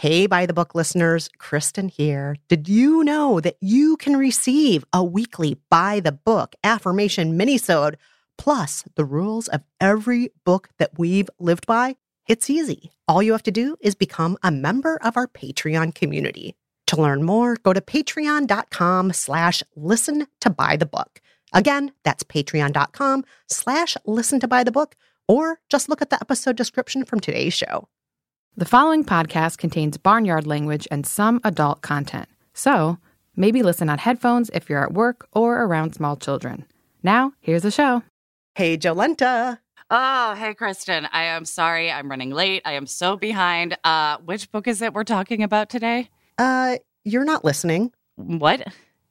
Hey, by the book listeners, Kristen here. Did you know that you can receive a weekly by the book affirmation minisode plus the rules of every book that we've lived by? It's easy. All you have to do is become a member of our Patreon community. To learn more, go to patreon.com slash listen to by the book. Again, that's patreon.com slash listen to by the book, or just look at the episode description from today's show. The following podcast contains barnyard language and some adult content. So, maybe listen on headphones if you're at work or around small children. Now, here's the show. Hey, Jolenta. Oh, hey, Kristen. I am sorry. I'm running late. I am so behind. Uh, which book is it we're talking about today? Uh, you're not listening. What?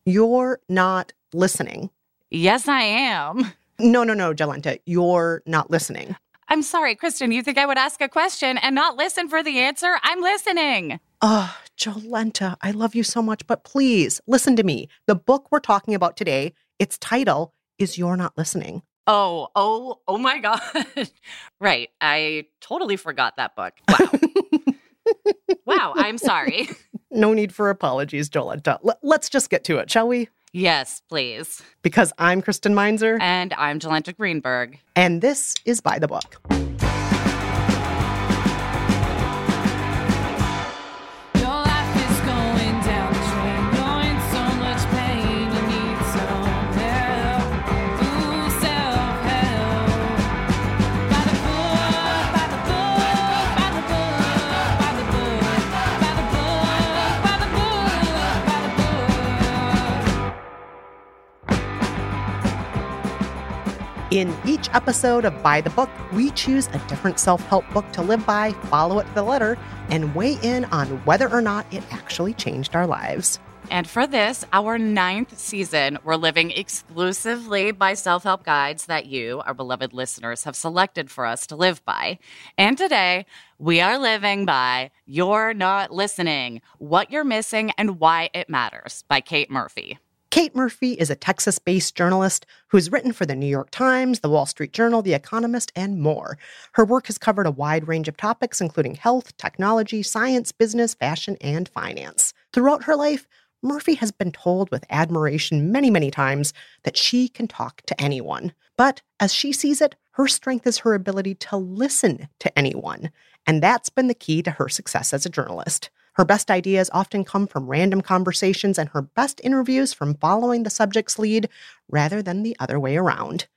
You're not listening. Yes, I am. No, no, no, Jolenta. You're not listening. I'm sorry, Kristen. You think I would ask a question and not listen for the answer? I'm listening. Oh, Jolenta, I love you so much, but please listen to me. The book we're talking about today, its title is You're Not Listening. Oh, oh, oh my God. right. I totally forgot that book. Wow. wow. I'm sorry. No need for apologies, Jolenta. L- let's just get to it, shall we? Yes, please. Because I'm Kristen Meinzer. And I'm Jolenta Greenberg. And this is By the Book. In each episode of By the Book, we choose a different self help book to live by, follow it to the letter, and weigh in on whether or not it actually changed our lives. And for this, our ninth season, we're living exclusively by self help guides that you, our beloved listeners, have selected for us to live by. And today, we are living by You're Not Listening What You're Missing and Why It Matters by Kate Murphy. Kate Murphy is a Texas based journalist who's written for the New York Times, the Wall Street Journal, The Economist, and more. Her work has covered a wide range of topics, including health, technology, science, business, fashion, and finance. Throughout her life, Murphy has been told with admiration many, many times that she can talk to anyone. But as she sees it, her strength is her ability to listen to anyone. And that's been the key to her success as a journalist. Her best ideas often come from random conversations and her best interviews from following the subject's lead rather than the other way around.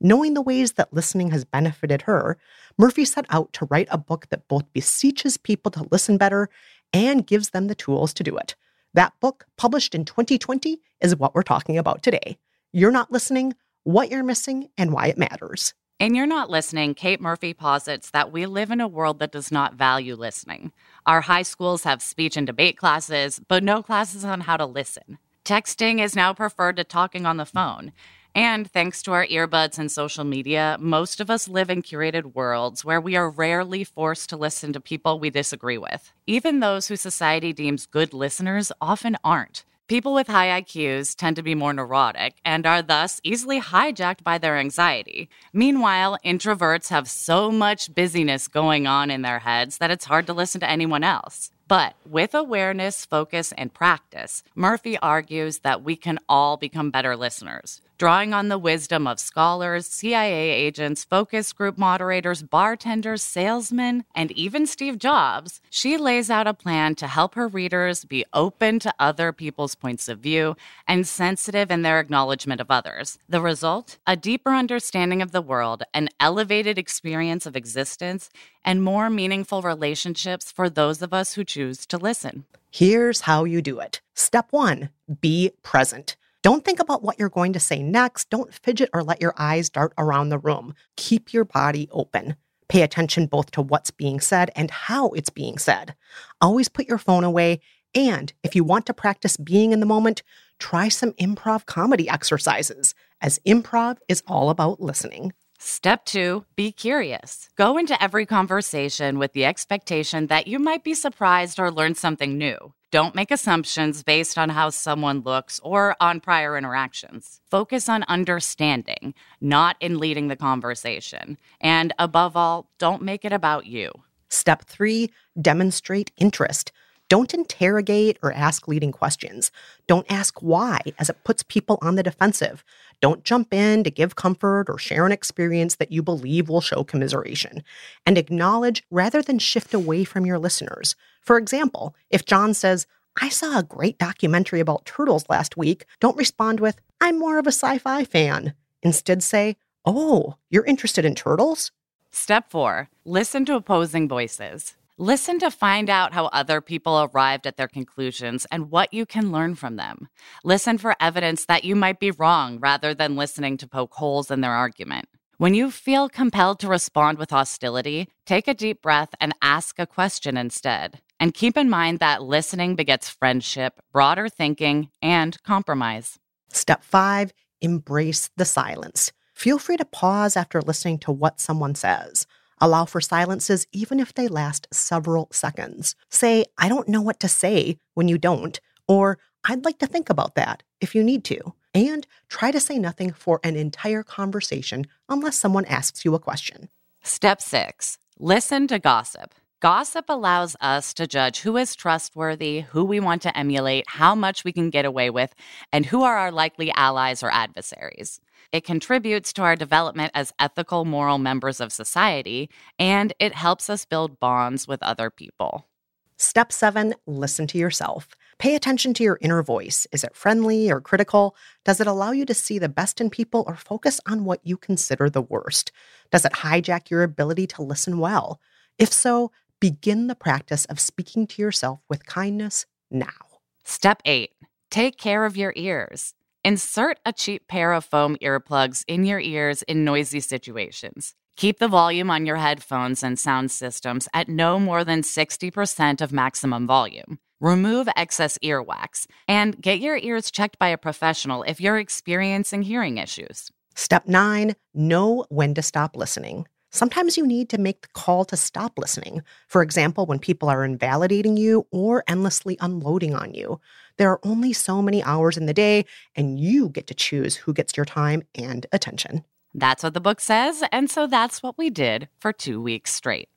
Knowing the ways that listening has benefited her, Murphy set out to write a book that both beseeches people to listen better and gives them the tools to do it. That book, published in 2020, is what we're talking about today. You're not listening, what you're missing, and why it matters. And You're Not Listening, Kate Murphy posits that we live in a world that does not value listening. Our high schools have speech and debate classes, but no classes on how to listen. Texting is now preferred to talking on the phone. And thanks to our earbuds and social media, most of us live in curated worlds where we are rarely forced to listen to people we disagree with. Even those who society deems good listeners often aren't. People with high IQs tend to be more neurotic and are thus easily hijacked by their anxiety. Meanwhile, introverts have so much busyness going on in their heads that it's hard to listen to anyone else. But with awareness, focus, and practice, Murphy argues that we can all become better listeners. Drawing on the wisdom of scholars, CIA agents, focus group moderators, bartenders, salesmen, and even Steve Jobs, she lays out a plan to help her readers be open to other people's points of view and sensitive in their acknowledgement of others. The result? A deeper understanding of the world, an elevated experience of existence, and more meaningful relationships for those of us who choose to listen. Here's how you do it. Step one be present. Don't think about what you're going to say next. Don't fidget or let your eyes dart around the room. Keep your body open. Pay attention both to what's being said and how it's being said. Always put your phone away. And if you want to practice being in the moment, try some improv comedy exercises, as improv is all about listening. Step two, be curious. Go into every conversation with the expectation that you might be surprised or learn something new. Don't make assumptions based on how someone looks or on prior interactions. Focus on understanding, not in leading the conversation. And above all, don't make it about you. Step three, demonstrate interest. Don't interrogate or ask leading questions. Don't ask why, as it puts people on the defensive. Don't jump in to give comfort or share an experience that you believe will show commiseration. And acknowledge rather than shift away from your listeners. For example, if John says, I saw a great documentary about turtles last week, don't respond with, I'm more of a sci fi fan. Instead, say, Oh, you're interested in turtles? Step four, listen to opposing voices. Listen to find out how other people arrived at their conclusions and what you can learn from them. Listen for evidence that you might be wrong rather than listening to poke holes in their argument. When you feel compelled to respond with hostility, take a deep breath and ask a question instead. And keep in mind that listening begets friendship, broader thinking, and compromise. Step five, embrace the silence. Feel free to pause after listening to what someone says. Allow for silences even if they last several seconds. Say, I don't know what to say when you don't, or I'd like to think about that if you need to. And try to say nothing for an entire conversation unless someone asks you a question. Step six listen to gossip. Gossip allows us to judge who is trustworthy, who we want to emulate, how much we can get away with, and who are our likely allies or adversaries. It contributes to our development as ethical, moral members of society, and it helps us build bonds with other people. Step seven listen to yourself. Pay attention to your inner voice. Is it friendly or critical? Does it allow you to see the best in people or focus on what you consider the worst? Does it hijack your ability to listen well? If so, begin the practice of speaking to yourself with kindness now. Step eight take care of your ears. Insert a cheap pair of foam earplugs in your ears in noisy situations. Keep the volume on your headphones and sound systems at no more than 60% of maximum volume. Remove excess earwax and get your ears checked by a professional if you're experiencing hearing issues. Step nine know when to stop listening. Sometimes you need to make the call to stop listening. For example, when people are invalidating you or endlessly unloading on you. There are only so many hours in the day, and you get to choose who gets your time and attention. That's what the book says, and so that's what we did for two weeks straight.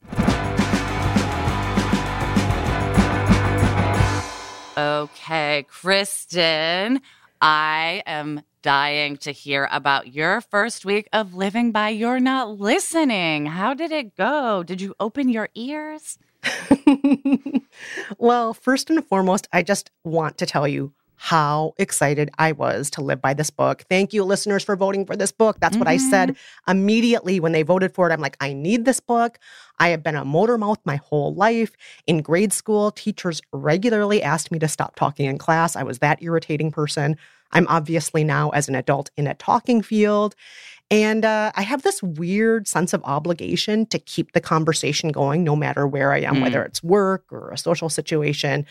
Okay, Kristen, I am dying to hear about your first week of living by You're Not Listening. How did it go? Did you open your ears? well, first and foremost, I just want to tell you how excited I was to live by this book. Thank you, listeners, for voting for this book. That's what I said mm-hmm. immediately when they voted for it. I'm like, I need this book. I have been a motor mouth my whole life. In grade school, teachers regularly asked me to stop talking in class. I was that irritating person. I'm obviously now, as an adult, in a talking field. And uh, I have this weird sense of obligation to keep the conversation going no matter where I am, Mm. whether it's work or a social situation,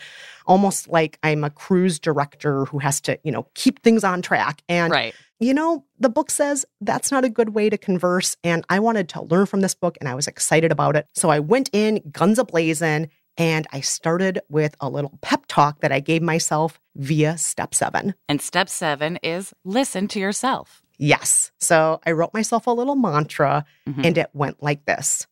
almost like I'm a cruise director who has to, you know, keep things on track. And, Right. you know, the book says that's not a good way to converse. And I wanted to learn from this book and I was excited about it. So I went in guns a blazing and I started with a little pep talk that I gave myself via step seven. And step seven is listen to yourself. Yes. So I wrote myself a little mantra Mhm. and it went like this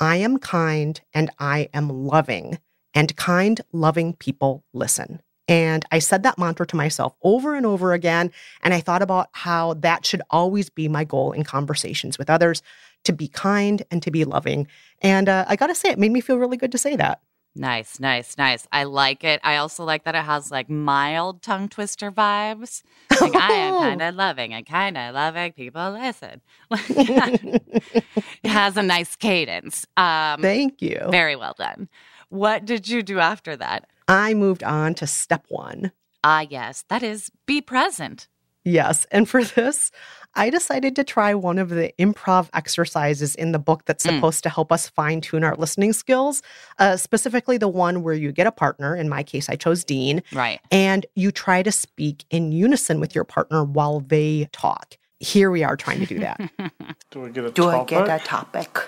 I am kind and I am loving, and kind, loving people listen. And I said that mantra to myself over and over again. And I thought about how that should always be my goal in conversations with others to be kind and to be loving. And uh, I got to say, it made me feel really good to say that. Nice, nice, nice. I like it. I also like that it has like mild tongue twister vibes. Like I am kind of loving and kind of loving people listen. it has a nice cadence. Um, Thank you. very well done. What did you do after that? I moved on to step one. Ah, yes, that is be present. Yes. And for this, I decided to try one of the improv exercises in the book that's Mm. supposed to help us fine tune our listening skills, uh, specifically the one where you get a partner. In my case, I chose Dean, Right. and you try to speak in unison with your partner while they talk. Here we are trying to do that. Do we get a Do I get a topic?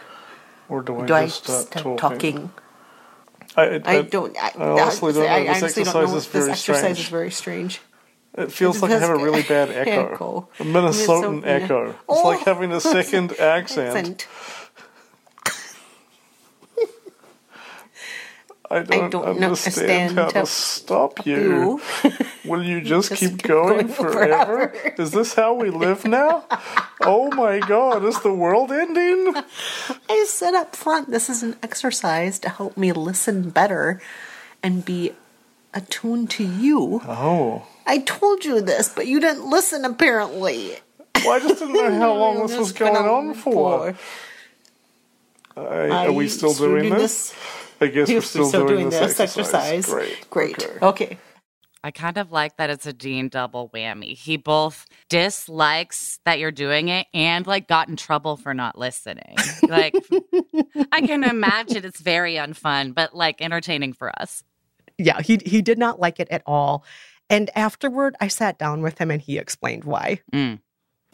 or do I Do I just start start talking? talking? I, it- I don't. I, I honestly don't know. I This honestly exercise don't know. is This very exercise is very strange. It feels It like I have a really bad echo. echo. A Minnesotan Minnesotan. echo. It's Oh. like having a second accent. I don't, don't understand, understand how to stop you. You. Will you just, Just keep, keep going, going forever? forever. Is this how we live now? oh my god, is the world ending? I said up front, this is an exercise to help me listen better and be attuned to you. Oh. I told you this, but you didn't listen apparently. Well, I just didn't know how long this was going on for. I, uh, are we still doing do this? I guess we're You're still, doing, this exercise. Great. Great. Okay. Okay. I kind of like that it's a Dean double whammy. He both dislikes that you're doing it and like got in trouble for not listening. Like I can imagine it's very unfun, but like entertaining for us. yeah, he, he did not like it at all. And afterward, I sat down with him and he explained why. Mm.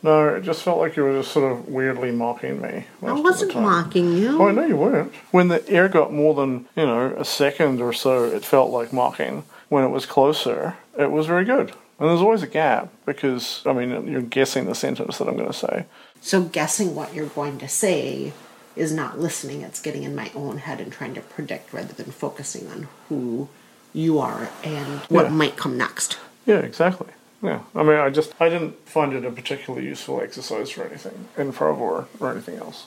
No, it just felt like you were just sort of weirdly mocking me. I most of the wasn't mocking you. Oh, I know you weren't. When the air got more than, you know, a second or so, it felt like mocking. When it was closer, it was very good. And there's always a gap because, I mean, you're guessing the sentence that I'm going to say. So guessing what you're going to say is not listening. It's getting in my own head and trying to predict rather than focusing on who you are and what Yeah. might come next. Yeah, exactly. Yeah. I mean, I just, I didn't find it a particularly useful exercise for anything, improv or, or anything else.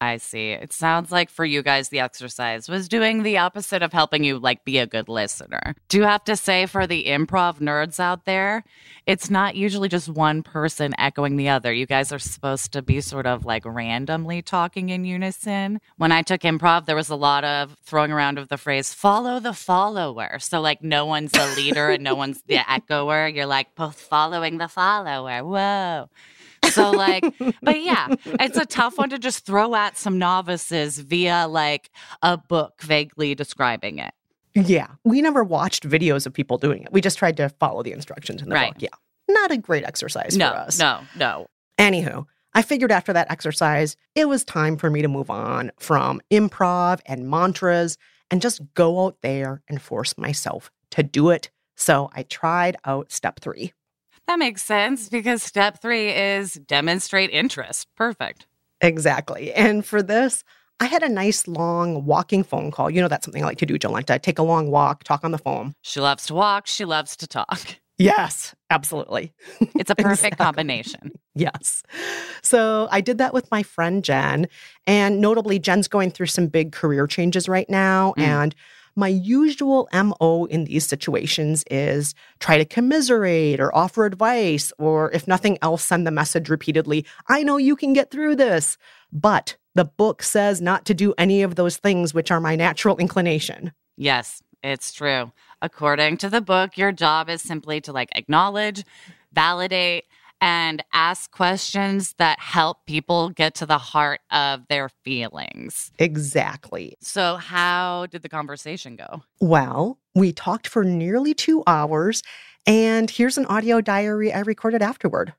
I see. It sounds like for you guys, the exercise was doing the opposite of helping you like be a good listener. Do you have to say for the improv nerds out there, it's not usually just one person echoing the other. You guys are supposed to be sort of like randomly talking in unison. When I took improv, there was a lot of throwing around of the phrase follow the follower. So like no one's the leader and no one's the echoer. You're like both following the follower. Whoa. So like, but yeah, it's a tough one to just throw at some novices via like a book vaguely describing it. Yeah, we never watched videos of people doing it. We just tried to follow the instructions in the Right. book. Yeah, not a great exercise No, for us. no, no. Anywho, I figured after that exercise, it was time for me to move on from improv and mantras and just go out there and force myself to do it. So I tried out step three. That makes sense because step three is demonstrate interest. Perfect. Exactly. And for this, I had a nice long walking phone call. You know, that's something I like to do, Jolenta. Take a long walk, talk on the phone. She loves to walk. She loves to talk. Yes, absolutely. It's a perfect Exactly. combination. Yes. So I did that with my friend Jen. And notably, Jen's going through some big career changes right now. Mm. And My usual MO in these situations is try to commiserate or offer advice, or if nothing else, send the message repeatedly I know you can get through this. But the book says not to do any of those things, which are my natural inclination. Yes, it's true. According to the book, your job is simply to like acknowledge, validate, and ask questions that help people get to the heart of their feelings. Exactly. So, how did the conversation go? Well, we talked for nearly two hours, and here's an audio diary I recorded afterward.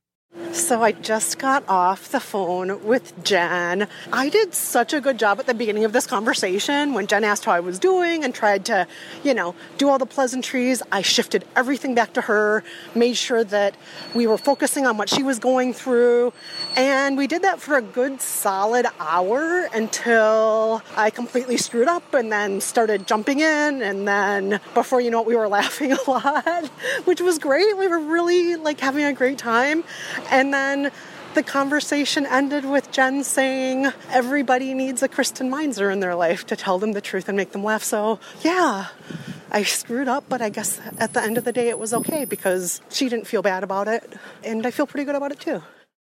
So I just got off the phone with Jen. I did such a good job at the beginning of this conversation when Jen asked how I was doing and tried to, you know, do all the pleasantries. I shifted everything back to her, made sure that we were focusing on what she was going through, and we did that for a good solid hour until I completely screwed up and then started jumping in and then before you know it we were laughing a lot, which was great. We were really like having a great time. And then the conversation ended with Jen saying everybody needs a Kristen Meinzer in their life to tell them the truth and make them laugh. So, yeah, I screwed up, but I guess at the end of the day it was okay because she didn't feel bad about it. And I feel pretty good about it too.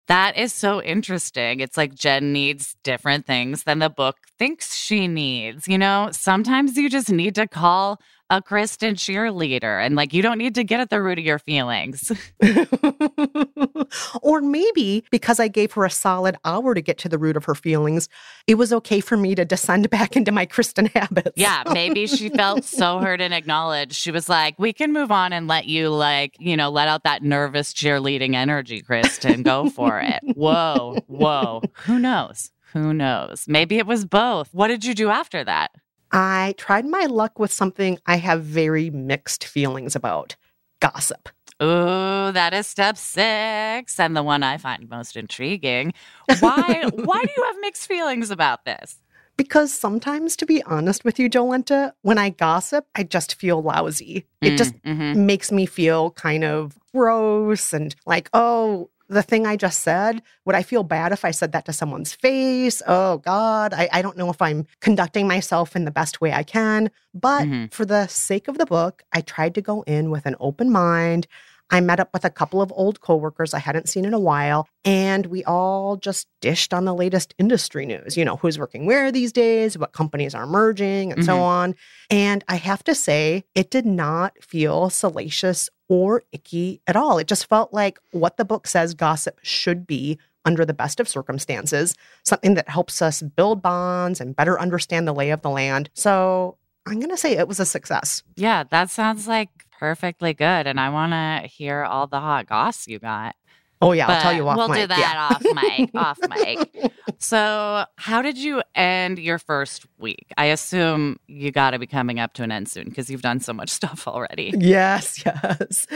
That is so interesting. It's like Jen needs different things than the book thinks she needs. You know, sometimes you just need to call a Kristen cheerleader and like you don't need to get at the root of your feelings. or maybe because I gave her a solid hour to get to the root of her feelings, it was okay for me to descend back into my Kristen habits. yeah, maybe she felt so hurt and acknowledged. She was like, we can move on and let you, like, you know, let out that nervous cheerleading energy, Kristen. Go for it. Whoa, whoa. Who knows? Who knows? Maybe it was both. What did you do after that? I tried my luck with something I have very mixed feelings about gossip. Oh, that is step six, and the one I find most intriguing. Why? why do you have mixed feelings about this? Because sometimes, to be honest with you, Jolenta, when I gossip, I just feel lousy. It Mm, just mhm. makes me feel kind of gross and like, oh, the thing I just said, would I feel bad if I said that to someone's face? Oh, God, I, I don't know if I'm conducting myself in the best way I can. But Mhm. for the sake of the book, I tried to go in with an open mind. I met up with a couple of old coworkers I hadn't seen in a while, and we all just dished on the latest industry news. You know, who's working where these days, what companies are merging, and so Mhm. on. And I have to say, it did not feel salacious or icky at all. It just felt like what the book says gossip should be under the best of circumstances, something that helps us build bonds and better understand the lay of the land. So I'm going to say it was a success. Yeah, that sounds like perfectly good, and I want to hear all the hot goss you got. Oh, yeah, I'll tell you off We'll mic. do that yeah. off mic. off mic. So, how did you end your first week? I assume you got to be coming up to an end soon because you've done so much stuff already. Yes, yes.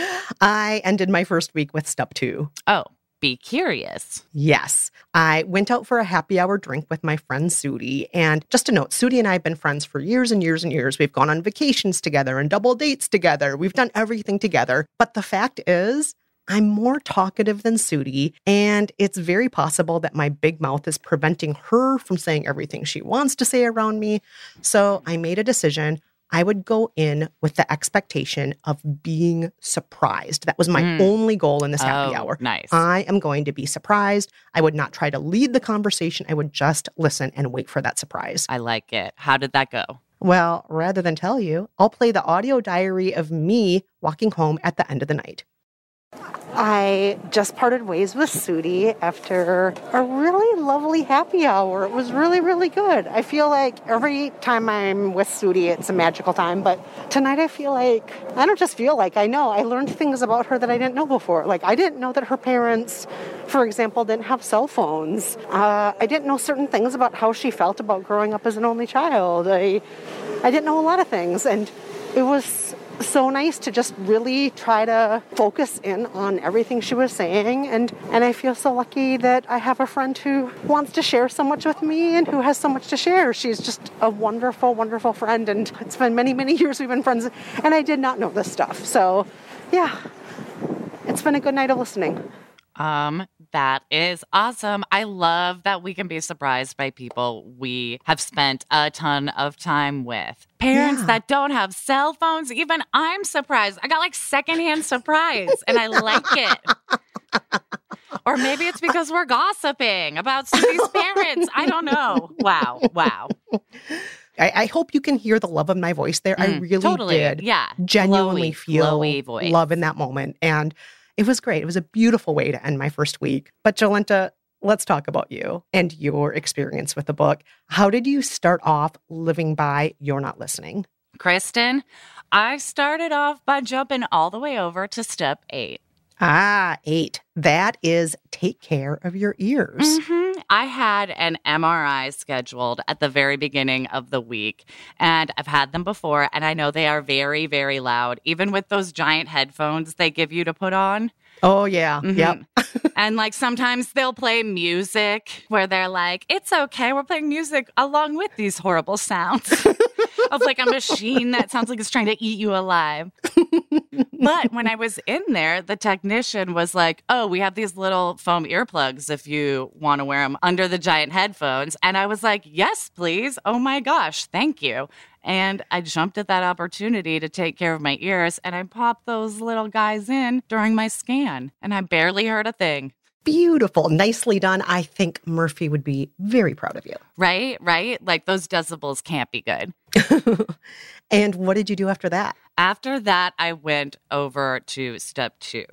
I ended my first week with step two. Oh, be curious. Yes. I went out for a happy hour drink with my friend Sudi. And just a note, Sudi and I have been friends for years and years and years. We've gone on vacations together and double dates together. We've done everything together. But the fact is, I'm more talkative than Sudi, and it's very possible that my big mouth is preventing her from saying everything she wants to say around me. So I made a decision. I would go in with the expectation of being surprised. That was my Mm. only goal in this happy oh, hour. Nice. I am going to be surprised. I would not try to lead the conversation. I would just listen and wait for that surprise. I like it. How did that go? Well, rather than tell you, I'll play the audio diary of me walking home at the end of the night. I just parted ways with Sudi after a really lovely happy hour. It was really, really good. I feel like every time I'm with Sudi, it's a magical time. But tonight, I feel like I don't just feel like I know. I learned things about her that I didn't know before. Like I didn't know that her parents, for example, didn't have cell phones. Uh, I didn't know certain things about how she felt about growing up as an only child. I, I didn't know a lot of things, and it was so nice to just really try to focus in on everything she was saying and and I feel so lucky that I have a friend who wants to share so much with me and who has so much to share. She's just a wonderful wonderful friend and it's been many many years we've been friends and I did not know this stuff. So, yeah. It's been a good night of listening. Um, That is awesome. I love that we can be surprised by people we have spent a ton of time with. Parents Yeah. that don't have cell phones, even I'm surprised. I got like secondhand surprise and I like it. or maybe it's because we're gossiping about Suzy's parents. I don't know. Wow. Wow. I, I hope you can hear the love of my voice there. I Mm, really totally. did Yeah. genuinely Glowy, feel glowy voice. love in that moment. And it was great. It was a beautiful way to end my first week. But Jolenta, let's talk about you and your experience with the book. How did you start off living by You're Not Listening? Kristen, I started off by jumping all the way over to step eight. Ah, eight. That is take care of your ears. Mhm. I had an MRI scheduled at the very beginning of the week, and I've had them before, and I know they are very, very loud, even with those giant headphones they give you to put on. Oh, yeah. Mhm. Yep. and like sometimes they'll play music where they're like, it's okay, we're playing music along with these horrible sounds of like a machine that sounds like it's trying to eat you alive. but when I was in there, the technician was like, oh, we have these little foam earplugs if you want to wear them under the giant headphones. And I was like, yes, please. Oh my gosh, thank you. And I jumped at that opportunity to take care of my ears and I popped those little guys in during my scan and I barely heard a thing. Beautiful. Nicely done. I think Murphy would be very proud of you. Right? Right? Like those decibels can't be good. and what did you do after that? After that, I went over to step two.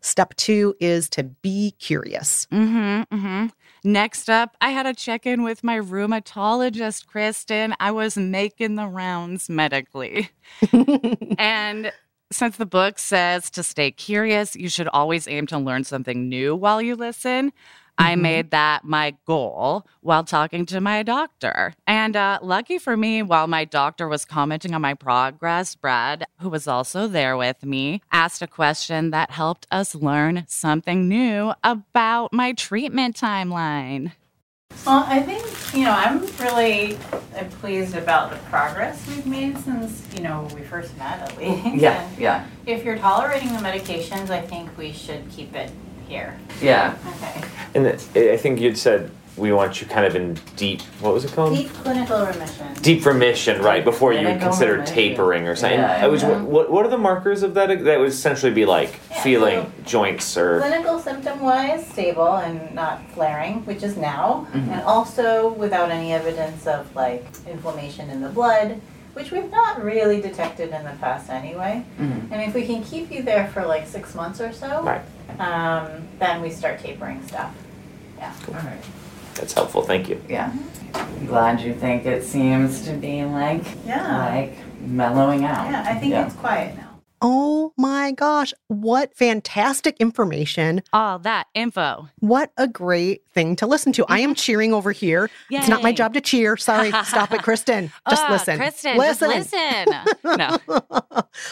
Step two is to be curious. Mm-hmm, mm-hmm. Next up, I had a check in with my rheumatologist, Kristen. I was making the rounds medically. and since the book says to stay curious, you should always aim to learn something new while you listen. I Mhm. made that my goal while talking to my doctor. And uh, lucky for me, while my doctor was commenting on my progress, Brad, who was also there with me, asked a question that helped us learn something new about my treatment timeline. Well, I think, you know, I'm really uh, pleased about the progress we've made since, you know, we first met at least. And yeah, If you're tolerating the medications, I think we should keep it here. yeah. Okay. And I think you'd said we want you kind of in deep. What was it called? Deep clinical remission. Deep remission, right? Before you would consider remission. tapering or something. Yeah, I was. yeah. What, what are the markers of that? That would essentially be like Yeah, feeling so- joints or. Clinical symptom wise, stable and not flaring, which is now, Mhm. and also without any evidence of like inflammation in the blood, which we've not really detected in the past anyway. Mhm. And if we can keep you there for like six months or so, Right. um, then we start tapering stuff. Yeah. All right. That's helpful. Thank you. Yeah. I'm glad you think it seems to be like Yeah. like mellowing out. Yeah, I think it's quiet now. Oh my gosh, what fantastic information. all that info. What a great thing to listen to. I am cheering over here. It's not my Mm-hmm. Job to cheer. Sorry, stop it, Kristen. Just Ah, listen. Kristen. Listen. Just listen. no,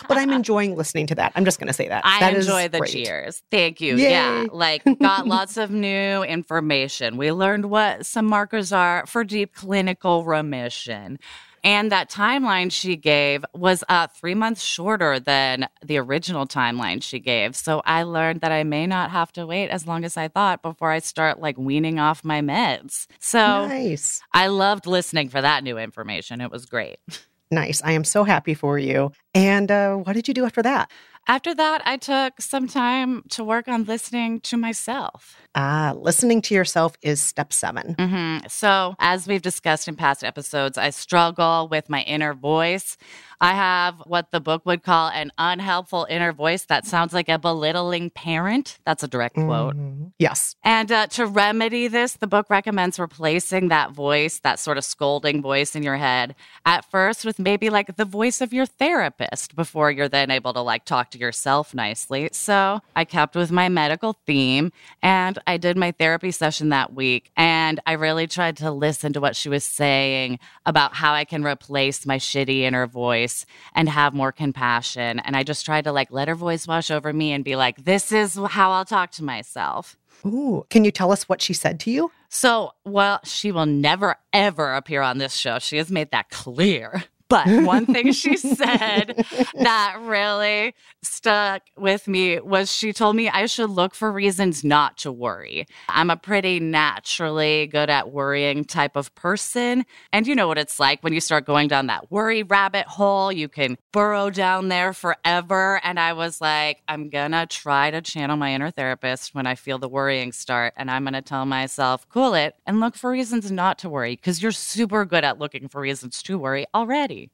but I'm enjoying listening to that. I'm just going to say that. I That enjoy the great. cheers. Thank you. Yay. Yeah, like got lots of new information. We learned what some markers are for deep clinical remission. And that timeline she gave was uh, three months shorter than the original timeline she gave. So I learned that I may not have to wait as long as I thought before I start like weaning off my meds. So Nice. I loved listening for that new information. It was great. Nice. I am so happy for you. And uh, what did you do after that? After that, I took some time to work on listening to myself. Ah, listening to yourself is step 7 hmm So, as we've discussed in past episodes, I struggle with my inner voice. I have what the book would call an unhelpful inner voice that sounds like a belittling parent. That's a direct quote. Mhm. Yes. And uh, to remedy this, the book recommends replacing that voice, that sort of scolding voice in your head, at first with maybe like the voice of your therapist before you're then able to like talk to yourself nicely. So I kept with my medical theme and I did my therapy session that week. And I really tried to listen to what she was saying about how I can replace my shitty inner voice and have more compassion. And I just tried to like let her voice wash over me and be like, this is how I'll talk to myself. Ooh, can you tell us what she said to you? So, well, she will never, ever appear on this show. She has made that clear. But one thing she said that really stuck with me was she told me I should look for reasons not to worry. I'm a pretty naturally good at worrying type of person. And you know what it's like when you start going down that worry rabbit hole, you can burrow down there forever. And I was like, I'm gonna try to channel my inner therapist when I feel the worrying start. And I'm gonna tell myself, cool it and look for reasons not to worry because you're super good at looking for reasons to worry already.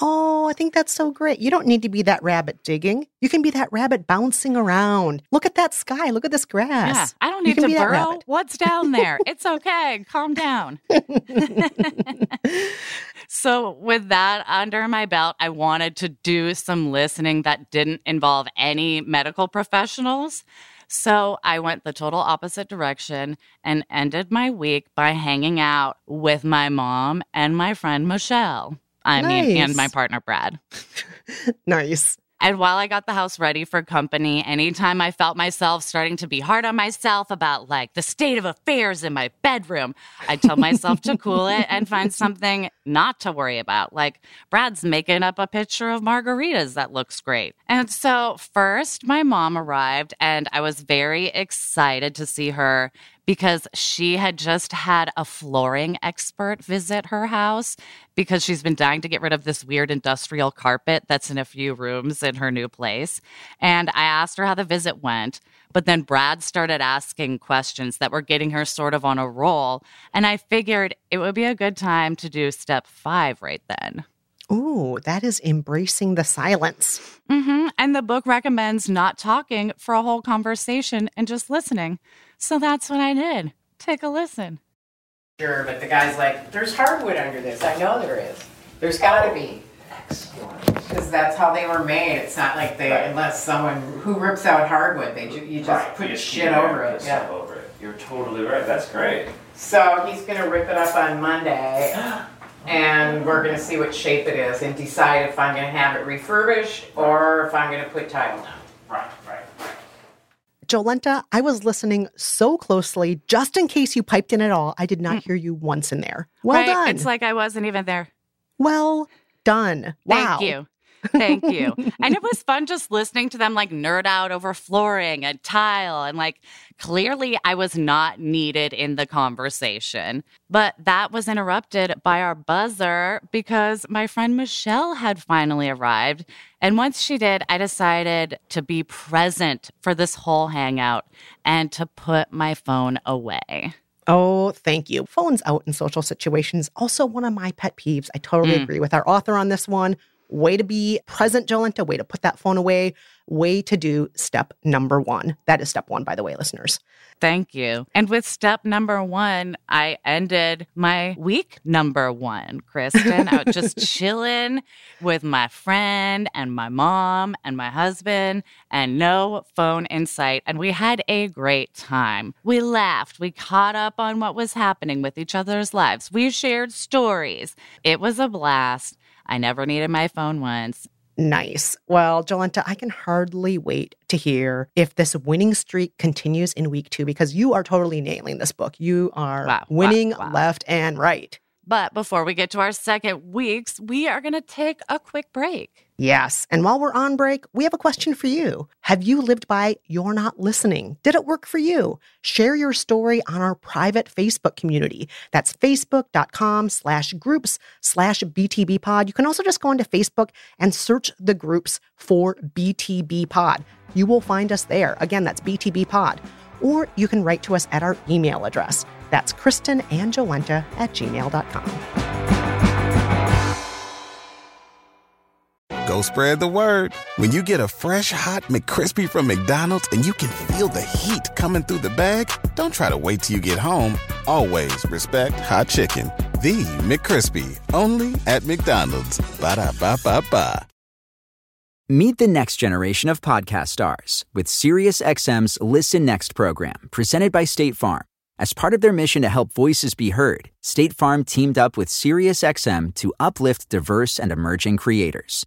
Oh, I think that's so great. You don't need to be that rabbit digging. You can be that rabbit bouncing around. Look at that sky. Look at this grass. Yeah, I don't need to burrow. What's down there? It's okay. Calm down. so, with that under my belt, I wanted to do some listening that didn't involve any medical professionals. So, I went the total opposite direction and ended my week by hanging out with my mom and my friend Michelle. I mean, and my partner Brad. Nice. And while I got the house ready for company, anytime I felt myself starting to be hard on myself about like the state of affairs in my bedroom, I'd tell myself to cool it and find something not to worry about. Like Brad's making up a picture of margaritas that looks great. And so, first, my mom arrived, and I was very excited to see her because she had just had a flooring expert visit her house because she's been dying to get rid of this weird industrial carpet that's in a few rooms in her new place. And I asked her how the visit went, but then Brad started asking questions that were getting her sort of on a roll. And I figured it would be a good time to do step five right then. Ooh, that is embracing the silence. Mm-hmm. And the book recommends not talking for a whole conversation and just listening. So that's what I did. Take a listen. Sure, but the guy's like, there's hardwood under this. I know there is. There's gotta be. Because that's how they were made. It's not like they, Right. unless someone, who rips out hardwood? They ju, you just Right, put you just shit over put it. stuff Yeah. over it. You're totally right. That's great. So he's gonna rip it up on Monday. And we're gonna see what shape it is and decide if I'm gonna have it refurbished or if I'm gonna put tile down. Right, right, right. Jolenta, I was listening so closely, just in case you piped in at all. I did not hmm. hear you once in there. Well right? done. It's like I wasn't even there. well done. Wow. Thank you. Thank you. and it was fun just listening to them like nerd out over flooring and tile. And like clearly I was not needed in the conversation. But that was interrupted by our buzzer because my friend Michelle had finally arrived. And once she did, I decided to be present for this whole hangout and to put my phone away. Oh, thank you. Phones out in social situations. Also, one of my pet peeves. I totally Mm. agree with our author on this one. Way to be present, Jolenta. Way to put that phone away. Way to do step number one. That is step one, by the way, listeners. Thank you. And with step number one, I ended my week number one, Kristen. I was just chilling with my friend and my mom and my husband, and no phone in sight. And we had a great time. We laughed. We caught up on what was happening with each other's lives. We shared stories. It was a blast. I never needed my phone once. Nice. Well, Jolenta, I can hardly wait to hear if this winning streak continues in week two because you are totally nailing this book. You are Wow, wow, winning wow. left and right. But before we get to our second weeks, we are going to take a quick break. Yes. And while we're on break, we have a question for you. Have you lived by You're Not Listening? Did it work for you? Share your story on our private Facebook community. That's facebook.com slash groups slash BTB pod. You can also just go onto Facebook and search the groups for BTB pod. You will find us there. Again, that's BTB pod. Or you can write to us at our email address. That's Kristen and at gmail.com. Go spread the word. When you get a fresh hot McCrispy from McDonald's and you can feel the heat coming through the bag, don't try to wait till you get home. Always respect hot chicken. The McCrispy, only at McDonald's. Ba da ba ba ba. Meet the next generation of podcast stars with SiriusXM's Listen Next program, presented by State Farm. As part of their mission to help voices be heard, State Farm teamed up with SiriusXM to uplift diverse and emerging creators.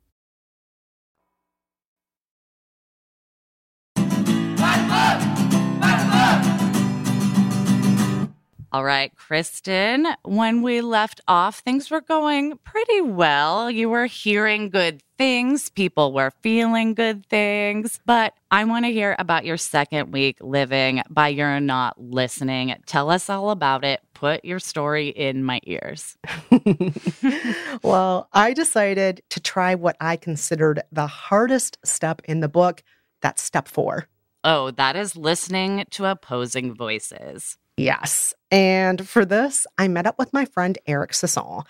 All right, Kristen, when we left off, things were going pretty well. You were hearing good things, people were feeling good things. But I want to hear about your second week living by You're Not Listening. Tell us all about it. Put your story in my ears. well, I decided to try what I considered the hardest step in the book. That's step four. Oh, that is listening to opposing voices. Yes. And for this, I met up with my friend Eric Sasson.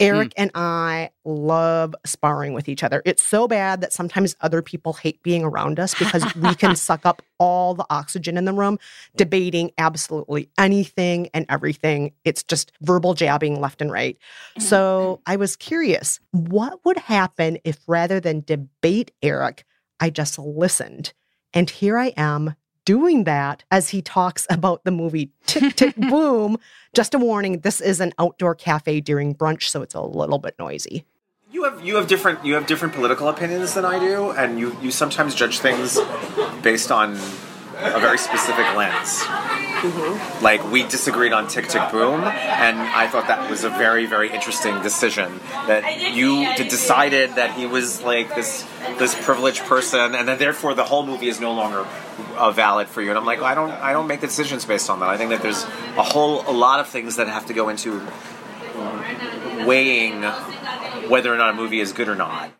Eric mm. and I love sparring with each other. It's so bad that sometimes other people hate being around us because we can suck up all the oxygen in the room debating absolutely anything and everything. It's just verbal jabbing left and right. Mm-hmm. So I was curious what would happen if rather than debate Eric, I just listened? And here I am doing that as he talks about the movie Tick Tick Boom. Just a warning, this is an outdoor cafe during brunch, so it's a little bit noisy. You have you have different you have different political opinions than I do, and you you sometimes judge things based on a very specific lens. Mm-hmm. Like we disagreed on Tick Tick Boom, and I thought that was a very very interesting decision that you decided that he was like this this privileged person, and then therefore the whole movie is no longer uh, valid for you. And I'm like, well, I don't I don't make decisions based on that. I think that there's a whole a lot of things that have to go into weighing whether or not a movie is good or not.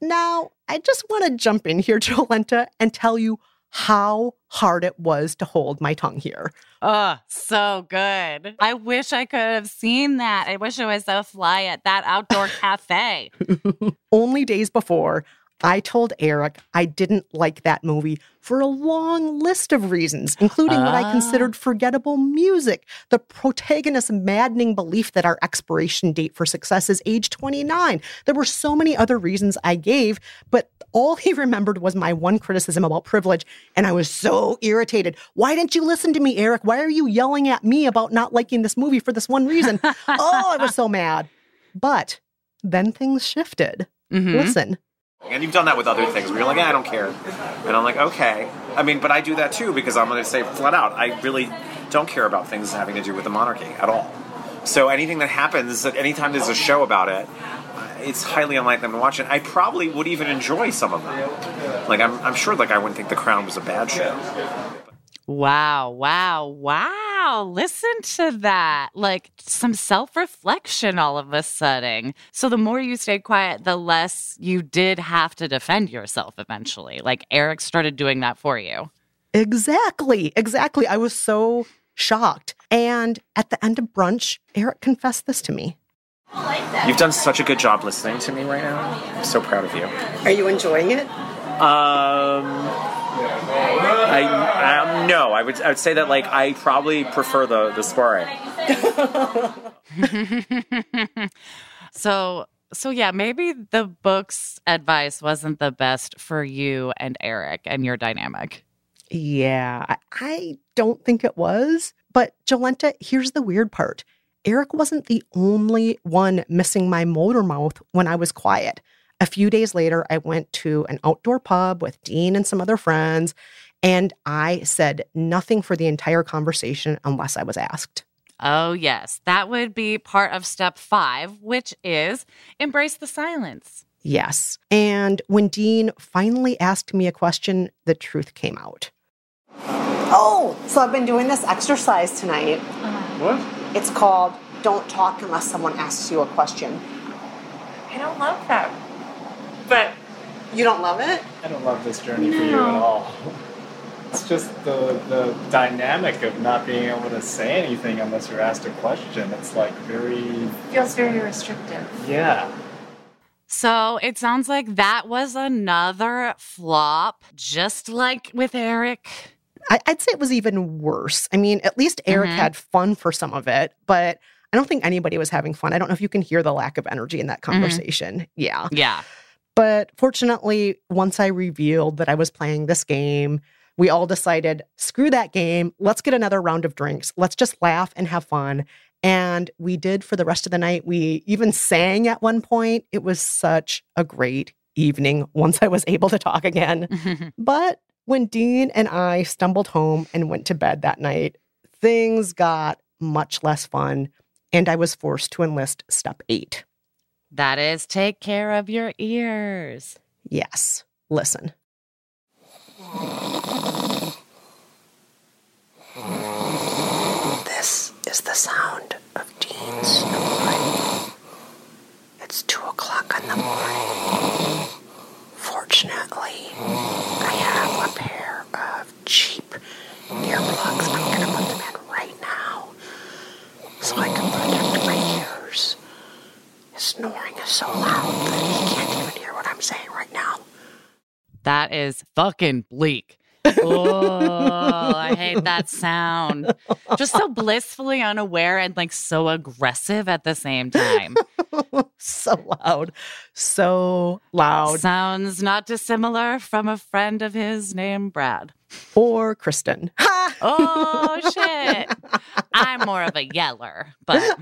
Now, I just want to jump in here, Jolenta, and tell you how hard it was to hold my tongue here. Oh, so good. I wish I could have seen that. I wish I was a fly at that outdoor cafe. Only days before, I told Eric I didn't like that movie for a long list of reasons, including what I considered forgettable music, the protagonist's maddening belief that our expiration date for success is age 29. There were so many other reasons I gave, but all he remembered was my one criticism about privilege, and I was so irritated. Why didn't you listen to me, Eric? Why are you yelling at me about not liking this movie for this one reason? oh, I was so mad. But then things shifted. Mm-hmm. Listen, and you've done that with other things where you're like, I don't care. And I'm like, okay. I mean, but I do that too because I'm going to say flat out, I really don't care about things having to do with the monarchy at all. So anything that happens, anytime there's a show about it, uh, it's highly unlikely I'm going to watch it. I probably would even enjoy some of them. Like, I'm, I'm sure, like, I wouldn't think The Crown was a bad show. Wow, wow, wow. Wow, listen to that. Like some self reflection all of a sudden. So the more you stayed quiet, the less you did have to defend yourself eventually. Like Eric started doing that for you. Exactly, exactly. I was so shocked. And at the end of brunch, Eric confessed this to me. You've done such a good job listening to me right now. I'm so proud of you. Are you enjoying it? Um, I, um, no, I would I would say that like I probably prefer the the sparring. so so yeah, maybe the book's advice wasn't the best for you and Eric and your dynamic. Yeah, I don't think it was. But Jolenta, here's the weird part. Eric wasn't the only one missing my motor mouth when I was quiet. A few days later, I went to an outdoor pub with Dean and some other friends, and I said nothing for the entire conversation unless I was asked. Oh, yes. That would be part of step five, which is embrace the silence. Yes. And when Dean finally asked me a question, the truth came out. Oh, so I've been doing this exercise tonight. Uh-huh. What? It's called Don't Talk Unless Someone Asks You a Question. I don't love that but you don't love it? I don't love this journey no. for you at all. It's just the the dynamic of not being able to say anything unless you're asked a question. It's like very feels very restrictive. Yeah. So it sounds like that was another flop, just like with Eric. I, would say it was even worse. I mean, at least Eric mm-hmm. had fun for some of it, but I don't think anybody was having fun. I don't know if you can hear the lack of energy in that mm-hmm. conversation. Mm-hmm. Yeah. Yeah. But fortunately, once I revealed that I was playing this game, we all decided, screw that game. Let's get another round of drinks. Let's just laugh and have fun. And we did for the rest of the night. We even sang at one point. It was such a great evening once I was able to talk again. but when Dean and I stumbled home and went to bed that night, things got much less fun, and I was forced to enlist step eight. That is take care of your ears. Yes, listen. This is the sound of Dean snoring. It's two o'clock in the morning. Fortunately, I have a pair of cheap earplugs. I'm gonna put them in right now so I can protect my ears. His snoring is so loud that he can't even hear what I'm saying right now. That is fucking bleak. Oh, I hate that sound. Just so blissfully unaware and like so aggressive at the same time. so loud. So loud. Sounds not dissimilar from a friend of his named Brad. Or Kristen. oh, shit. I'm more of a yeller, but.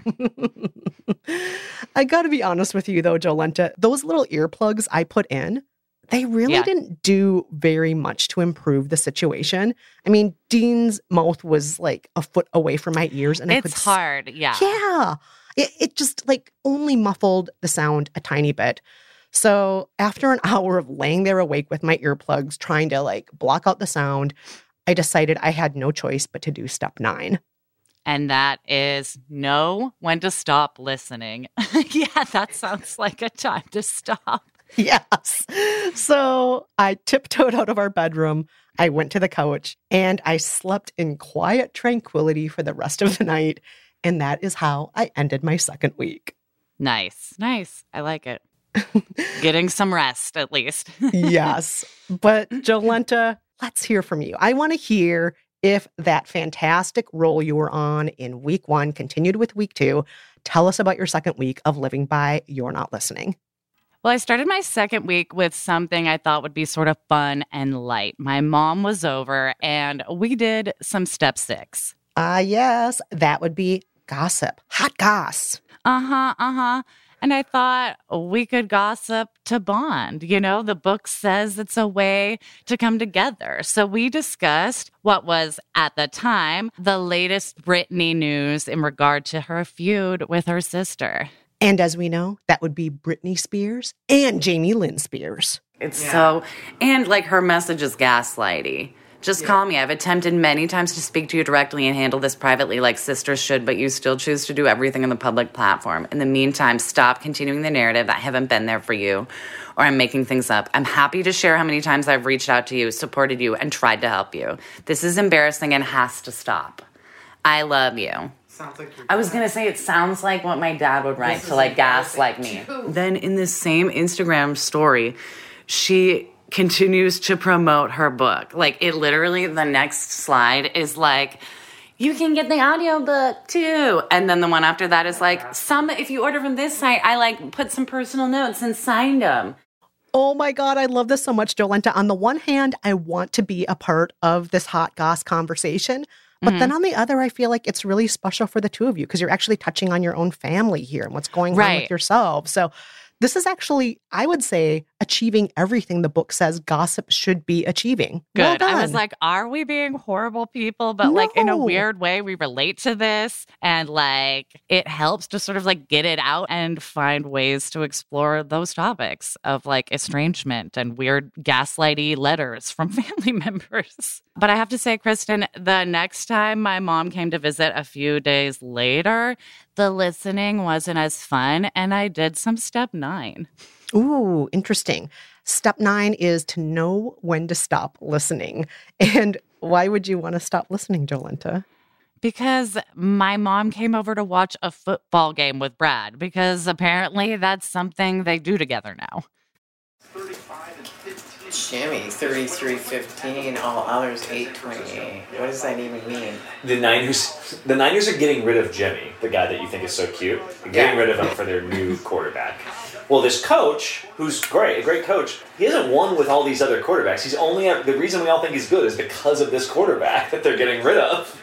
I gotta be honest with you though, Jolenta. Those little earplugs I put in, they really Yeah. didn't do very much to improve the situation. I mean, Dean's mouth was like a foot away from my ears, and I could it's hard. Yeah. Yeah. It, it just like only muffled the sound a tiny bit. So after an hour of laying there awake with my earplugs, trying to like block out the sound, I decided I had no choice but to do step nine. And that is know when to stop listening. yeah, that sounds like a time to stop. Yes. So I tiptoed out of our bedroom. I went to the couch and I slept in quiet tranquility for the rest of the night. And that is how I ended my second week. Nice. Nice. I like it. Getting some rest at least. yes. But Jolenta, let's hear from you. I want to hear if that fantastic role you were on in week one continued with week two. Tell us about your second week of living by You're Not Listening. Well, I started my second week with something I thought would be sort of fun and light. My mom was over and we did some step six. Ah, yes, that would be gossip, hot goss. Uh huh, uh huh. And I thought we could gossip to bond. You know, the book says it's a way to come together. So we discussed what was at the time the latest Britney news in regard to her feud with her sister. And as we know, that would be Britney Spears and Jamie Lynn Spears. It's so, and like her message is gaslighty. Just call me. I've attempted many times to speak to you directly and handle this privately like sisters should, but you still choose to do everything on the public platform. In the meantime, stop continuing the narrative that I haven't been there for you or I'm making things up. I'm happy to share how many times I've reached out to you, supported you, and tried to help you. This is embarrassing and has to stop. I love you. Sounds like you're I was gonna say it sounds like what my dad would write to like gas like me. too. Then in this same Instagram story, she continues to promote her book. Like it literally the next slide is like you can get the audiobook too. And then the one after that is like some if you order from this site, I like put some personal notes and signed them. Oh my God, I love this so much, Jolenta. On the one hand, I want to be a part of this hot goss conversation. But then mm-hmm. on the other, I feel like it's really special for the two of you because you're actually touching on your own family here and what's going on with yourself. So this is actually, I would say, achieving everything the book says gossip should be achieving. Well Good. I was like, are we being horrible people? But like in a weird way, we relate to this and like it helps to sort of like get it out and find ways to explore those topics of like estrangement and weird gaslighty letters from family members. But I have to say, Kristen, the next time my mom came to visit a few days later, the listening wasn't as fun and I did some step nine. Ooh, interesting. Step nine is to know when to stop listening. And why would you want to stop listening, Jolenta? Because my mom came over to watch a football game with Brad, because apparently that's something they do together now. Jimmy, 3315, all others 828. What does that even mean? The Niners, the Niners are getting rid of Jimmy, the guy that you think is so cute. They're getting Yeah. rid of him for their new quarterback. Well, this coach, who's great, a great coach, he hasn't won with all these other quarterbacks. He's only the reason we all think he's good is because of this quarterback that they're getting rid of.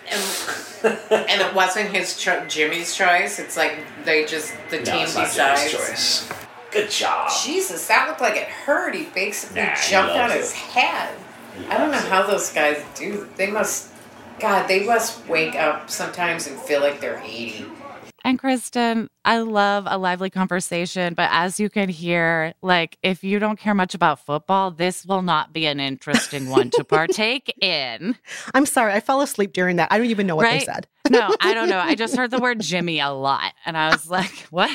And it wasn't his cho- Jimmy's choice. It's like they just the No, team it's not decides. Jimmy's choice. Good job. Jesus, that looked like it hurt. He basically Nah, he jumped on loves his it. head. He I don't know loves how those guys do. They must, God, they must wake up sometimes and feel like they're 80. And Kristen, I love a lively conversation, but as you can hear, like if you don't care much about football, this will not be an interesting one to partake in. I'm sorry, I fell asleep during that. I don't even know what they said. No, I don't know. I just heard the word Jimmy a lot and I was like, what?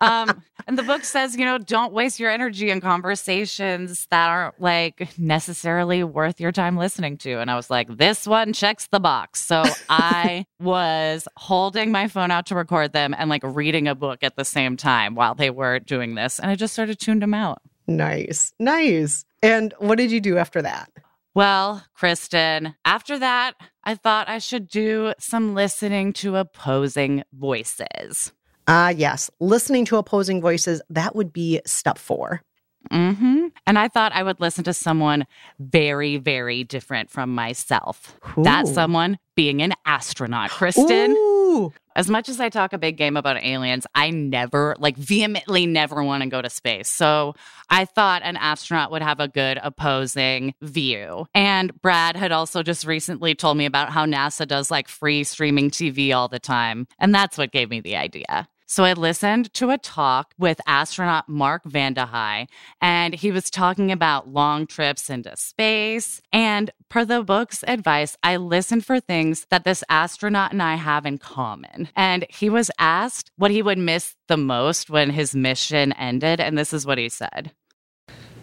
Um, and the book says, you know, don't waste your energy in conversations that aren't like necessarily worth your time listening to. And I was like, this one checks the box. So I was holding my phone out to record them and like reading a book at the same time while they were doing this. And I just sort of tuned them out. Nice, nice. And what did you do after that? Well, Kristen, after that, I thought I should do some listening to opposing voices. Ah, yes, listening to opposing voices, that would be step four. hmm And I thought I would listen to someone very, very different from myself. That someone being an astronaut, Kristen. Ooh. As much as I talk a big game about aliens, I never, like, vehemently never want to go to space. So I thought an astronaut would have a good opposing view. And Brad had also just recently told me about how NASA does like free streaming TV all the time. And that's what gave me the idea. So I listened to a talk with astronaut Mark Vande Hei, and he was talking about long trips into space. And per the book's advice, I listened for things that this astronaut and I have in common. And he was asked what he would miss the most when his mission ended. And this is what he said.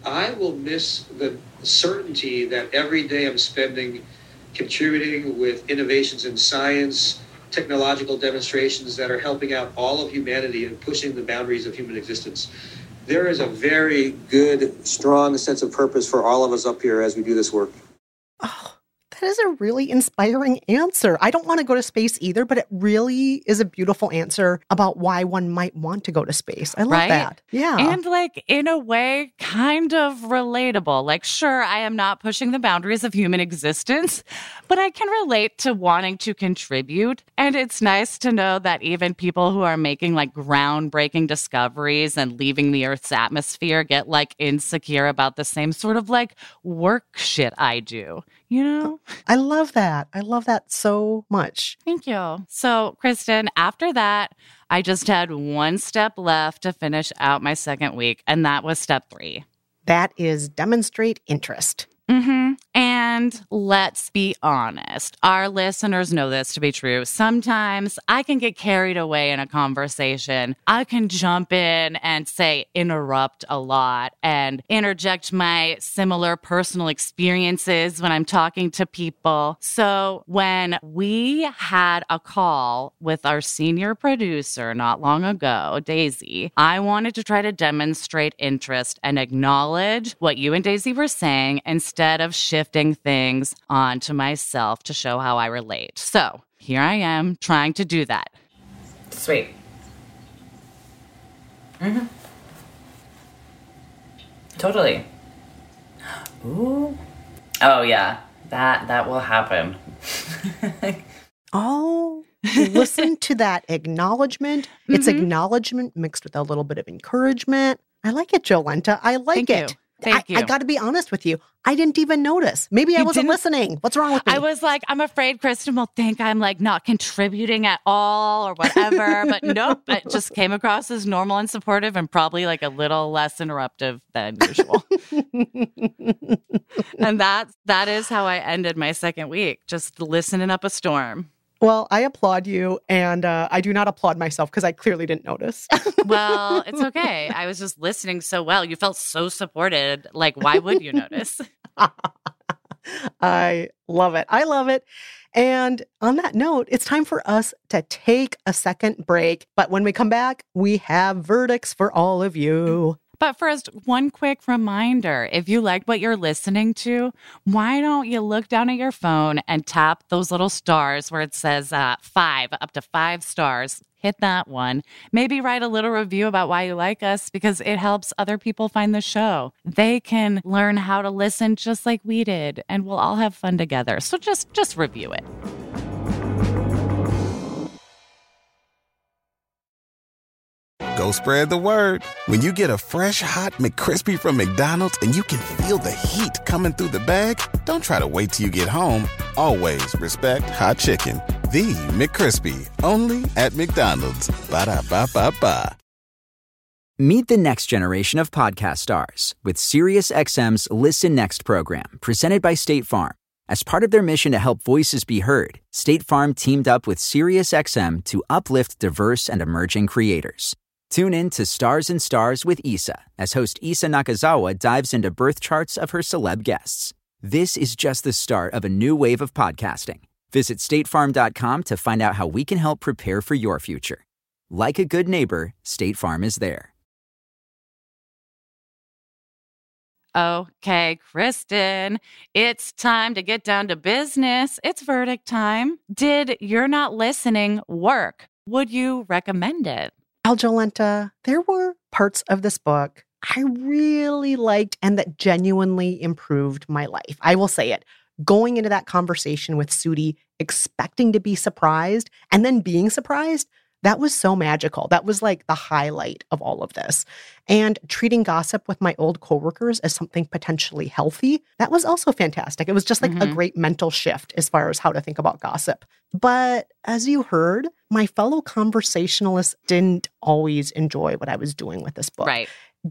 I will miss the certainty that every day I'm spending contributing with innovations in science, technological demonstrations that are helping out all of humanity and pushing the boundaries of human existence. There is a very good, strong sense of purpose for all of us up here as we do this work. Oh, That is a really inspiring answer. I don't want to go to space either, but it really is a beautiful answer about why one might want to go to space. I love Right? that. Yeah. And like in a way, kind of relatable. Like, sure, I am not pushing the boundaries of human existence, but I can relate to wanting to contribute. And it's nice to know that even people who are making like groundbreaking discoveries and leaving the Earth's atmosphere get like insecure about the same sort of like work shit I do, you know? I love that. I love that so much. Thank you. So, Kristen, after that, I just had one step left to finish out my second week, and that was step three. That is demonstrate interest. hmm And let's be honest, our listeners know this to be true. Sometimes I can get carried away in a conversation. I can jump in and say interrupt a lot and interject my similar personal experiences when I'm talking to people. So when we had a call with our senior producer not long ago, Daisy, I wanted to try to demonstrate interest and acknowledge what you and Daisy were saying instead of shifting things onto myself to show how I relate. So here I am trying to do that. Sweet. Mm-hmm. Totally. Ooh. Oh yeah, that that will happen. Oh, listen to that acknowledgement. It's Mhm. acknowledgement mixed with a little bit of encouragement. I like it, Jolenta. I like Thank you. Thank I, you. I got to be honest with you. I didn't even notice. Maybe I wasn't listening. What's wrong with me? I was like, I'm afraid Kristen will think I'm like not contributing at all or whatever. but nope, it just came across as normal and supportive and probably like a little less interruptive than usual. and that that is how I ended my second week, just listening up a storm. Well, I applaud you, and uh, I do not applaud myself because I clearly didn't notice. Well, it's okay. I was just listening so well. You felt so supported. Like, why would you notice? I love it. I love it. And on that note, it's time for us to take a second break. But when we come back, we have verdicts for all of you. But first, one quick reminder if you like what you're listening to, why don't you look down at your phone and tap those little stars where it says uh, five, up to five stars? Hit that one. Maybe write a little review about why you like us because it helps other people find the show. They can learn how to listen just like we did, and we'll all have fun together. So just just review it. Go spread the word. When you get a fresh hot McCrispy from McDonald's and you can feel the heat coming through the bag, don't try to wait till you get home. Always respect hot chicken. The McCrispy, only at McDonald's. Ba da ba ba ba. Meet the next generation of podcast stars with SiriusXM's Listen Next program, presented by State Farm. As part of their mission to help voices be heard, State Farm teamed up with SiriusXM to uplift diverse and emerging creators. Tune in to Stars and Stars with Issa as host Issa Nakazawa dives into birth charts of her celeb guests. This is just the start of a new wave of podcasting. Visit statefarm.com to find out how we can help prepare for your future. Like a good neighbor, State Farm is there. Okay, Kristen, it's time to get down to business. It's verdict time. Did You're Not Listening work? Would you recommend it? Aljolenta, there were parts of this book I really liked and that genuinely improved my life. I will say it. Going into that conversation with Sudi, expecting to be surprised and then being surprised, that was so magical. That was like the highlight of all of this. And treating gossip with my old coworkers as something potentially healthy, that was also fantastic. It was just like mm-hmm. a great mental shift as far as how to think about gossip. But as you heard, my fellow conversationalists didn't always enjoy what I was doing with this book. Right.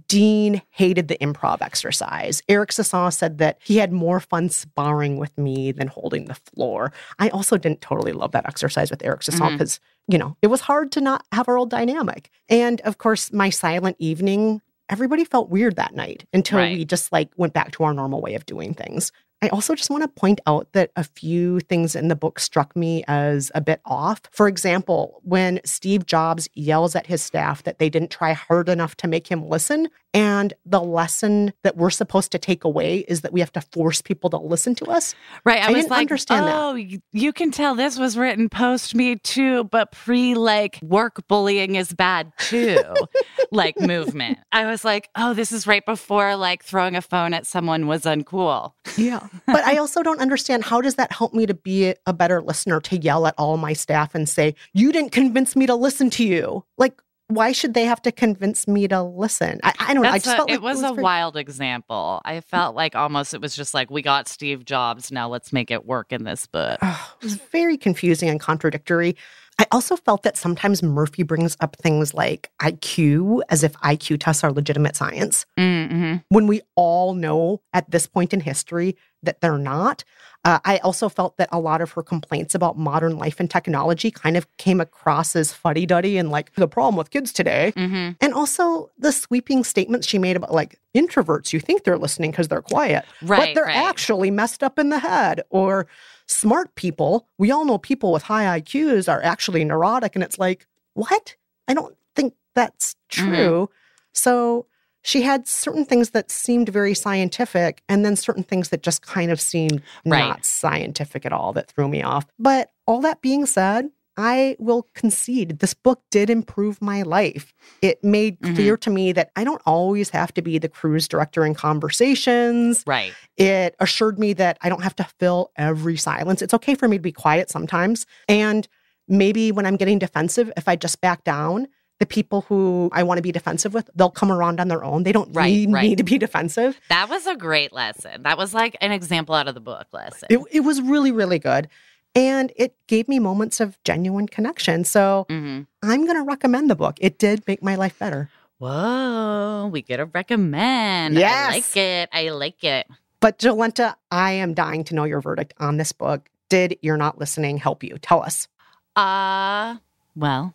Dean hated the improv exercise. Eric Sasson said that he had more fun sparring with me than holding the floor. I also didn't totally love that exercise with Eric Sasson because, mm-hmm. You know, it was hard to not have our old dynamic. And of course, my silent evening, everybody felt weird that night until right. we just like went back to our normal way of doing things. I also just want to point out that a few things in the book struck me as a bit off. For example, when Steve Jobs yells at his staff that they didn't try hard enough to make him listen, and the lesson that we're supposed to take away is that we have to force people to listen to us. Right. I, I was didn't like, understand oh, that. you can tell this was written post Me Too, but pre like work bullying is bad too, like movement. I was like, oh, this is right before like throwing a phone at someone was uncool. Yeah. but I also don't understand how does that help me to be a better listener to yell at all my staff and say, you didn't convince me to listen to you? Like, why should they have to convince me to listen? I, I don't know. I just a, felt like it was, it was a wild example. I felt like almost it was just like we got Steve Jobs. Now let's make it work in this book. Oh, it was very confusing and contradictory. I also felt that sometimes Murphy brings up things like IQ as if IQ tests are legitimate science. Mm-hmm. When we all know at this point in history that they're not. Uh, I also felt that a lot of her complaints about modern life and technology kind of came across as fuddy duddy and like the problem with kids today. Mm-hmm. And also the sweeping statements she made about like introverts, you think they're listening because they're quiet, right, but they're right. actually messed up in the head. Or smart people, we all know people with high IQs are actually neurotic. And it's like, what? I don't think that's Mm-hmm. true. So she had certain things that seemed very scientific and then certain things that just kind of seemed Right. not scientific at all that threw me off. But all that being said, I will concede this book did improve my life. It made Mhm. clear to me that I don't always have to be the cruise director in conversations. Right. It assured me that I don't have to fill every silence. It's okay for me to be quiet sometimes. And maybe when I'm getting defensive, if I just back down, the people who I want to be defensive with, they'll come around on their own. They don't Right, need right. me to be defensive. That was a great lesson. That was like an example out of the book lesson. It, it was really, really good. And it gave me moments of genuine connection. So hmm I'm going to recommend the book. It did make my life better. Whoa, we get a recommend. Yes. I like it. I like it. But Jolenta, I am dying to know your verdict on this book. Did You're Not Listening help you? Tell us. Uh, well,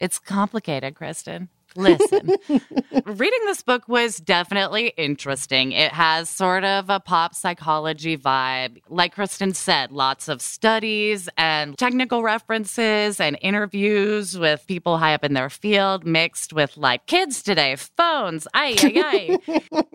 it's complicated, Kristen. Listen, reading this book was definitely interesting. It has sort of a pop psychology vibe. Like Kristen said, lots of studies and technical references and interviews with people high up in their field mixed with like kids today, phones, ay, ay, ay.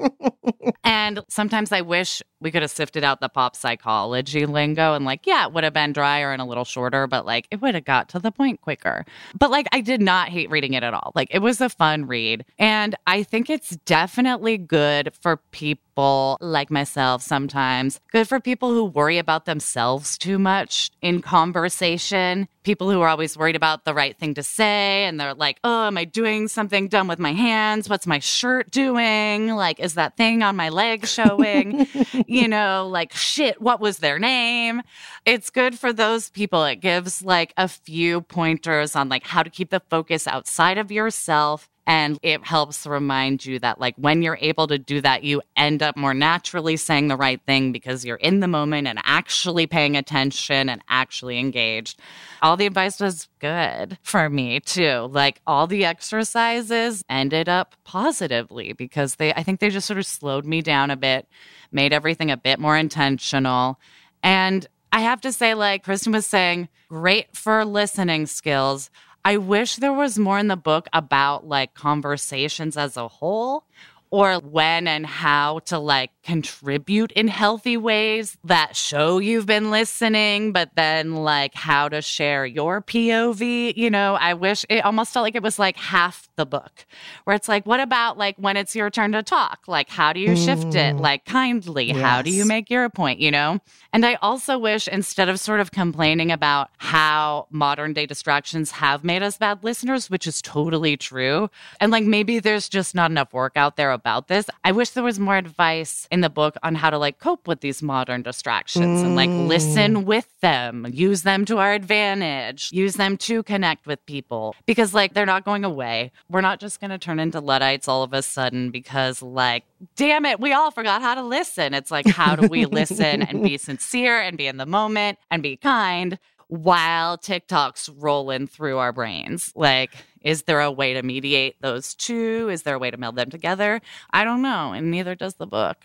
and sometimes I wish we could have sifted out the pop psychology lingo and like, yeah, it would have been drier and a little shorter, but like it would have got to the point quicker. But like I did not hate reading it at all. Like it was a fun read. And I think it's definitely good for people like myself sometimes, good for people who worry about themselves too much in conversation, people who are always worried about the right thing to say and they're like, oh, am I doing something dumb with my hands? What's my shirt doing? Like, is that thing on my leg showing? you know, like, shit, what was their name? It's good for those people. It gives like a few pointers on like how to keep the focus outside of yourself and it helps remind you that, like, when you're able to do that, you end up more naturally saying the right thing because you're in the moment and actually paying attention and actually engaged. All the advice was good for me, too. Like, all the exercises ended up positively because they, I think they just sort of slowed me down a bit, made everything a bit more intentional. And I have to say, like Kristen was saying, great for listening skills. I wish there was more in the book about like conversations as a whole or when and how to like contribute in healthy ways that show you've been listening, but then like how to share your POV. You know, I wish it almost felt like it was like half the book where it's like, what about like when it's your turn to talk? Like, how do you shift it? Mm. Like, kindly, how do you make your point? You know? And I also wish instead of sort of complaining about how modern day distractions have made us bad listeners, which is totally true, and like maybe there's just not enough work out there about this, I wish there was more advice in the book on how to like cope with these modern distractions and like Mm. listen with them, use them to our advantage, use them to connect with people because like they're not going away. We're not just going to turn into Luddites all of a sudden because like, damn it, we all forgot how to listen. It's like, how do we listen and be sincere and be in the moment and be kind? While TikTok's rolling through our brains. Like, is there a way to mediate those two? Is there a way to meld them together? I don't know. And neither does the book.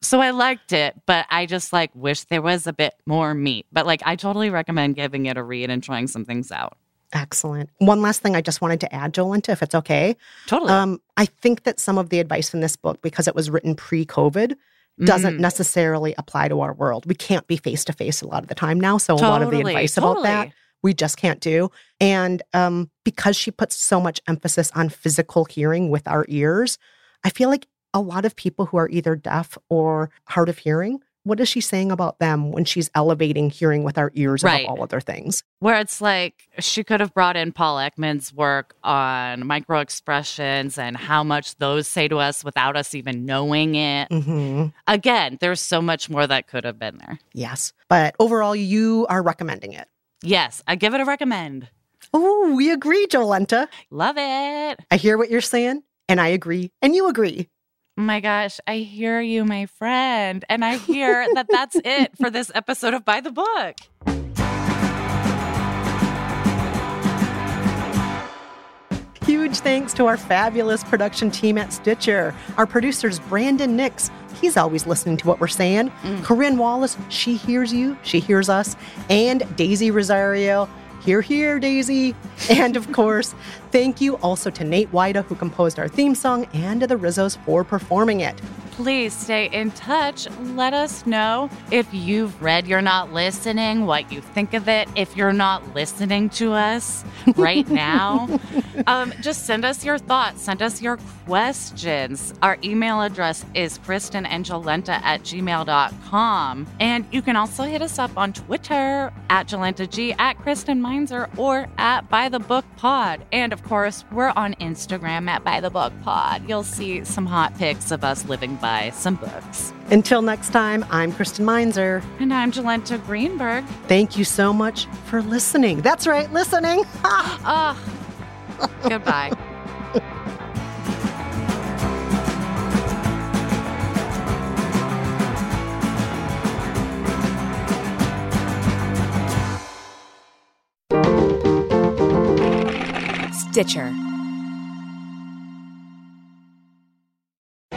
So I liked it, but I just like wish there was a bit more meat. But like I totally recommend giving it a read and trying some things out. Excellent. One last thing I just wanted to add, Jolenta, if it's okay. Totally. Um, I think that some of the advice in this book, because it was written pre-COVID, doesn't Mm. necessarily apply to our world. We can't be face to face a lot of the time now. So a lot of the Totally, advice about that we just can't do. And um, because she puts so much emphasis on physical hearing with our ears, I feel like a lot of people who are either deaf or hard of hearing, what is she saying about them when she's elevating hearing with our ears Right. above all other things? Where it's like she could have brought in Paul Ekman's work on micro expressions and how much those say to us without us even knowing it. hmm Again, there's so much more that could have been there. Yes. But overall, you are recommending it. Yes, I give it a recommend. Oh, we agree, Jolenta. Love it. I hear what you're saying, and I agree, and you agree. My gosh, I hear you, my friend. And I hear that that's it for this episode of By the Book. Huge thanks to our fabulous production team at Stitcher. Our producers, Brandon Nix. He's always listening to what we're saying. Mm. Corinne Wallace, she hears you, she hears us. And Daisy Rosario, here, here, Daisy. And of course, thank you also to Nate Wida, who composed our theme song, and to the Rizzos for performing it. Please stay in touch. Let us know if you've read You're Not Listening, what you think of it. If you're not listening to us right now, um, just send us your thoughts, send us your questions. Our email address is kristenandjolenta at gmail.com. And you can also hit us up on Twitter at JolentaG, at Kristen Meinzer, or at By the Book Pod. And of course, we're on Instagram at By the Book Pod. You'll see some hot pics of us living by some books. Until next time, I'm Kristen Meinzer. And I'm Jolenta Greenberg. Thank you so much for listening. That's right, listening. Ah, goodbye. Stitcher.